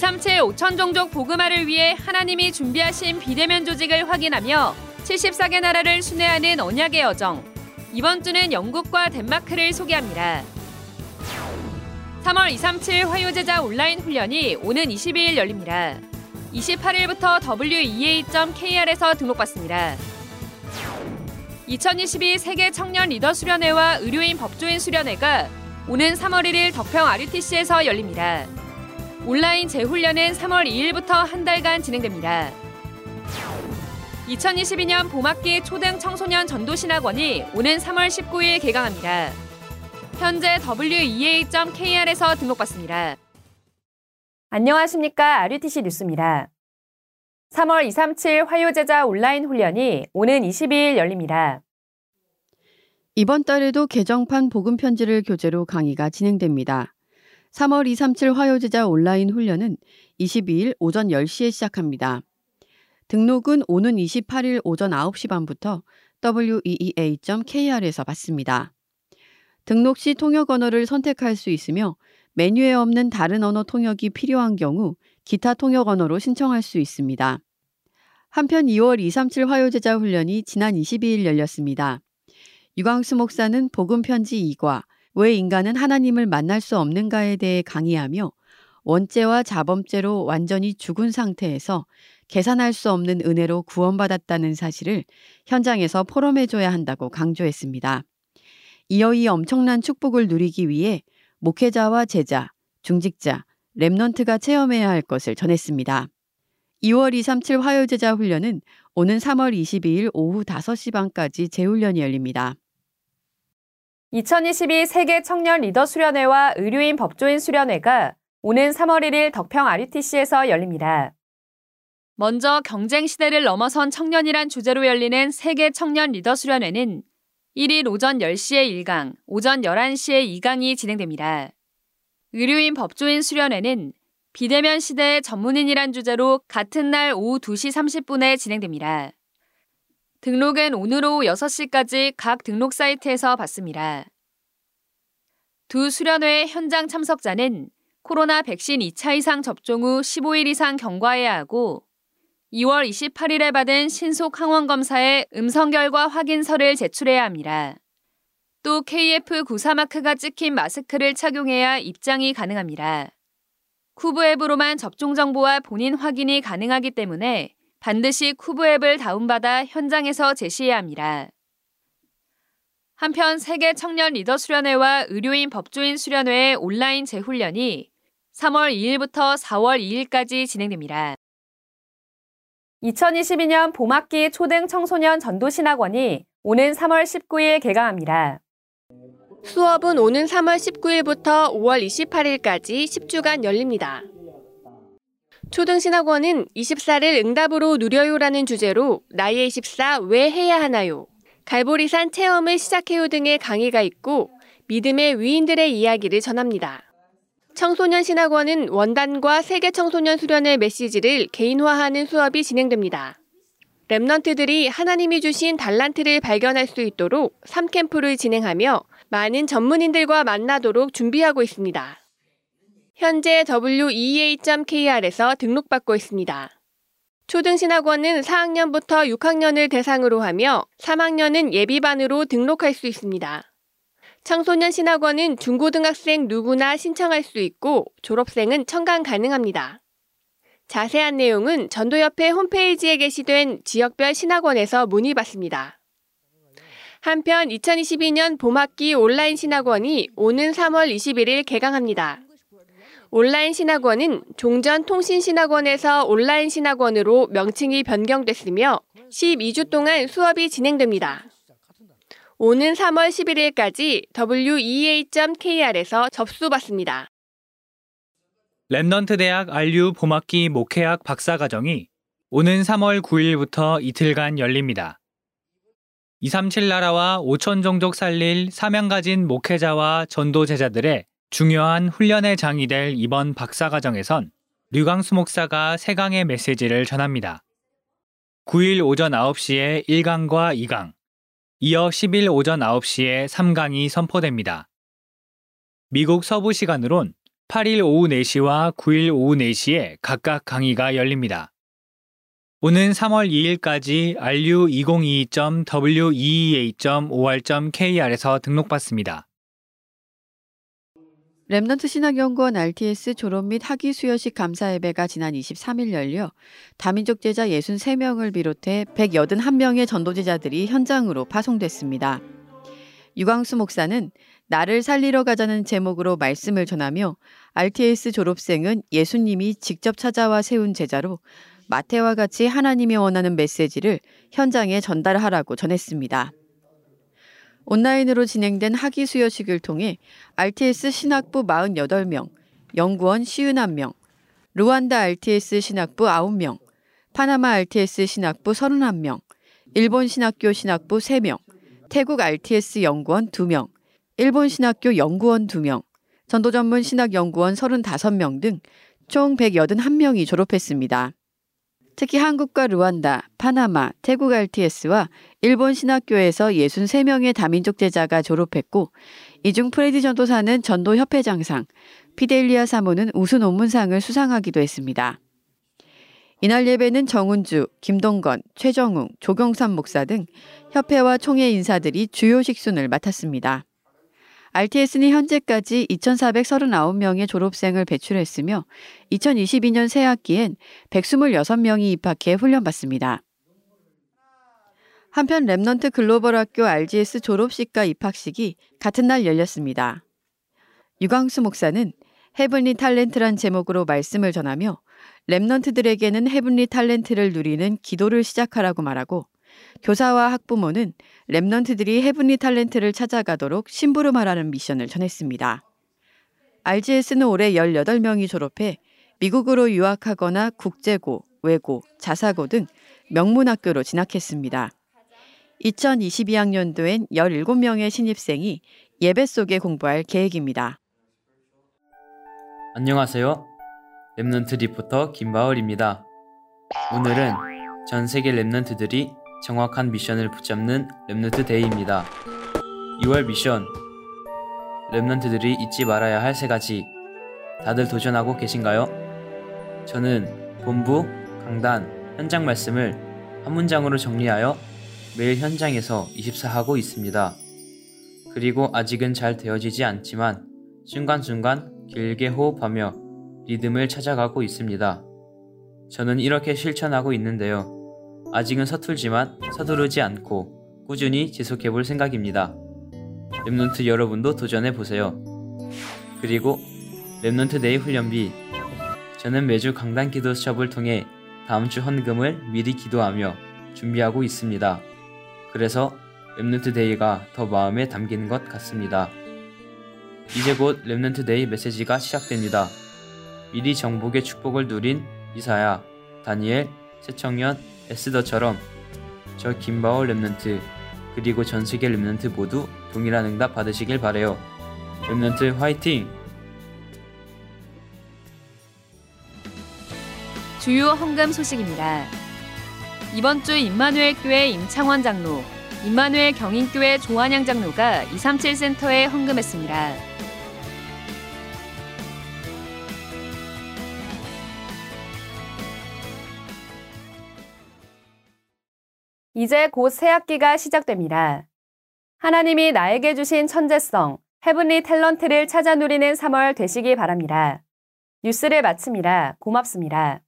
237 5천 종족 복음화를 위해 하나님이 준비하신 비대면 조직을 확인하며 74개 나라를 순회하는 언약의 여정. 이번 주는 영국과 덴마크를 소개합니다. 3월 237 화요제자 온라인 훈련이 오는 22일 열립니다. 28일부터 wea.kr에서 등록받습니다. 2022 세계 청년 리더 수련회와 의료인 법조인 수련회가 오는 3월 1일 덕평 RUTC에서 열립니다. 온라인 재훈련은 3월 2일부터 한 달간 진행됩니다. 2022년 봄학기 초등 청소년 전도신학원이 오는 3월 19일 개강합니다. 현재 wea.kr에서 등록받습니다. 안녕하십니까. RUTC 뉴스입니다. 3월 237 화요제자 온라인 훈련이 오는 22일 열립니다. 이번 달에도 개정판 복음 편지를 교재로 강의가 진행됩니다. 3월 237 화요제자 온라인 훈련은 22일 오전 10시에 시작합니다. 등록은 오는 28일 오전 9시 반부터 weea.kr에서 받습니다. 등록 시 통역 언어를 선택할 수 있으며 메뉴에 없는 다른 언어 통역이 필요한 경우 기타 통역 언어로 신청할 수 있습니다. 한편 2월 237 화요제자 훈련이 지난 22일 열렸습니다. 유광수 목사는 복음 편지 2과 왜 인간은 하나님을 만날 수 없는가에 대해 강의하며 원죄와 자범죄로 완전히 죽은 상태에서 계산할 수 없는 은혜로 구원받았다는 사실을 현장에서 포럼해줘야 한다고 강조했습니다. 이어 이 엄청난 축복을 누리기 위해 목회자와 제자, 중직자, Remnant가 체험해야 할 것을 전했습니다. 2월 237 화요제자 훈련은 오는 3월 22일 오후 5시 반까지 재훈련이 열립니다. 2022 세계 청년 리더 수련회와 의료인 법조인 수련회가 오는 3월 1일 덕평 RUTC에서 열립니다. 먼저 경쟁 시대를 넘어선 청년이란 주제로 열리는 세계 청년 리더 수련회는 1일 오전 10시에 1강, 오전 11시에 2강이 진행됩니다. 의료인 법조인 수련회는 비대면 시대의 전문인이란 주제로 같은 날 오후 2시 30분에 진행됩니다. 등록은 오늘 오후 6시까지 각 등록 사이트에서 받습니다. 두 수련회 현장 참석자는 코로나 백신 2차 이상 접종 후 15일 이상 경과해야 하고 2월 28일에 받은 신속 항원 검사의 음성 결과 확인서를 제출해야 합니다. 또 KF94 마크가 찍힌 마스크를 착용해야 입장이 가능합니다. 쿠브 앱으로만 접종 정보와 본인 확인이 가능하기 때문에 반드시 쿠브 앱을 다운받아 현장에서 제시해야 합니다. 한편 세계 청년 리더 수련회와 의료인 법조인 수련회의 온라인 재훈련이 3월 2일부터 4월 2일까지 진행됩니다. 2022년 봄학기 초등 청소년 전도신학원이 오는 3월 19일 개강합니다. 수업은 오는 3월 19일부터 5월 28일까지 10주간 열립니다. 초등신학원은 24를 응답으로 누려요라는 주제로 나의 24 왜 해야 하나요? 갈보리산 체험을 시작해요 등의 강의가 있고 믿음의 위인들의 이야기를 전합니다. 청소년 신학원은 원단과 세계 청소년 수련의 메시지를 개인화하는 수업이 진행됩니다. 랩넌트들이 하나님이 주신 달란트를 발견할 수 있도록 3캠프를 진행하며 많은 전문인들과 만나도록 준비하고 있습니다. 현재 wea.kr에서 등록받고 있습니다. 초등신학원은 4학년부터 6학년을 대상으로 하며 3학년은 예비반으로 등록할 수 있습니다. 청소년 신학원은 중고등학생 누구나 신청할 수 있고 졸업생은 청강 가능합니다. 자세한 내용은 전도협회 홈페이지에 게시된 지역별 신학원에서 문의받습니다. 한편 2022년 봄학기 온라인 신학원이 오는 3월 21일 개강합니다. 온라인 신학원은 종전 통신신학원에서 온라인 신학원으로 명칭이 변경됐으며 12주 동안 수업이 진행됩니다. 오는 3월 11일까지 wea.kr에서 접수받습니다. Remnant 대학 RU 봄학기 목회학 박사과정이 오는 3월 9일부터 이틀간 열립니다. 237 나라와 5천 종족 살릴 사명 가진 목회자와 전도 제자들의 중요한 훈련의 장이 될 이번 박사과정에선 류광수 목사가 세 강의 메시지를 전합니다. 9일 오전 9시에 1강과 2강, 이어 10일 오전 9시에 3강이 선포됩니다. 미국 서부 시간으론 8일 오후 4시와 9일 오후 4시에 각각 강의가 열립니다. 오는 3월 2일까지 ru2022.wea.or.kr에서 등록받습니다. Remnant 신학연구원 RTS 졸업 및 학위 수여식 감사 예배가 지난 23일 열려 다민족 제자 63명을 비롯해 181명의 전도제자들이 현장으로 파송됐습니다. 유광수 목사는 나를 살리러 가자는 제목으로 말씀을 전하며 RTS 졸업생은 예수님이 직접 찾아와 세운 제자로 마태와 같이 하나님이 원하는 메시지를 현장에 전달하라고 전했습니다. 온라인으로 진행된 학위 수여식을 통해 RTS 신학부 48명, 연구원 51명, 루안다 RTS 신학부 9명, 파나마 RTS 신학부 31명, 일본 신학교 신학부 3명, 태국 RTS 연구원 2명, 일본 신학교 연구원 2명, 전도 전문 신학 연구원 35명 등 총 181명이 졸업했습니다. 특히 한국과 루안다, 파나마, 태국 RTS와 일본 신학교에서 63명의 다민족 제자가 졸업했고 이중 프레디 전도사는 전도협회장상, 피델리아 사모는 우수 논문상을 수상하기도 했습니다. 이날 예배는 정은주, 김동건, 최정웅, 조경삼 목사 등 협회와 총회 인사들이 주요 식순을 맡았습니다. RTS는 현재까지 2,439명의 졸업생을 배출했으며 2022년 새학기엔 126명이 입학해 훈련받습니다. 한편 Remnant 글로벌 학교 RGS 졸업식과 입학식이 같은 날 열렸습니다. 류광수 목사는 Heavenly Talent란 제목으로 말씀을 전하며 Remnant들에게는 Heavenly Talent를 누리는 기도를 시작하라고 말하고 교사와 학부모는 Remnant들이 Heavenly Talent를 찾아가도록 심부름하라는 미션을 전했습니다. RGS는 올해 18명이 졸업해 미국으로 유학하거나 국제고, 외고, 자사고 등 명문학교로 진학했습니다. 2022학년도엔 17명의 신입생이 예배 속에 공부할 계획입니다. 안녕하세요. Remnant 리포터 김바울입니다. 오늘은 전 세계 Remnant들이 정확한 미션을 붙잡는 Remnant Day입니다. 2월 미션 Remnant들이 잊지 말아야 할 세 가지 다들 도전하고 계신가요? 저는 본부, 강단, 현장 말씀을 한 문장으로 정리하여 매일 현장에서 24하고 있습니다. 그리고 아직은 잘 되어지지 않지만 순간순간 길게 호흡하며 리듬을 찾아가고 있습니다. 저는 이렇게 실천하고 있는데요. 아직은 서툴지만 서두르지 않고 꾸준히 지속해 볼 생각입니다. Remnant 여러분도 도전해 보세요. 그리고 Remnant Day 훈련비 저는 매주 강단 기도 수업을 통해 다음 주 헌금을 미리 기도하며 준비하고 있습니다. 그래서 Remnant Day가 더 마음에 담기는 것 같습니다. 이제 곧 Remnant Day 메시지가 시작됩니다. 미리 정복의 축복을 누린 이사야, 다니엘, 세 청년, 에스더처럼 저 김바울 Remnant 그리고 전 세계 Remnant 모두 동일한 응답 받으시길 바래요. Remnant 화이팅! 주요 헌금 소식입니다. 이번 주 임마누엘 교회 임창원 장로, 임마누엘 경인교회 조한양 장로가 237 센터에 헌금했습니다. 이제 곧 새학기가 시작됩니다. 하나님이 나에게 주신 천재성, 헤븐리 탤런트를 찾아 누리는 3월 되시기 바랍니다. 뉴스를 마칩니다. 고맙습니다.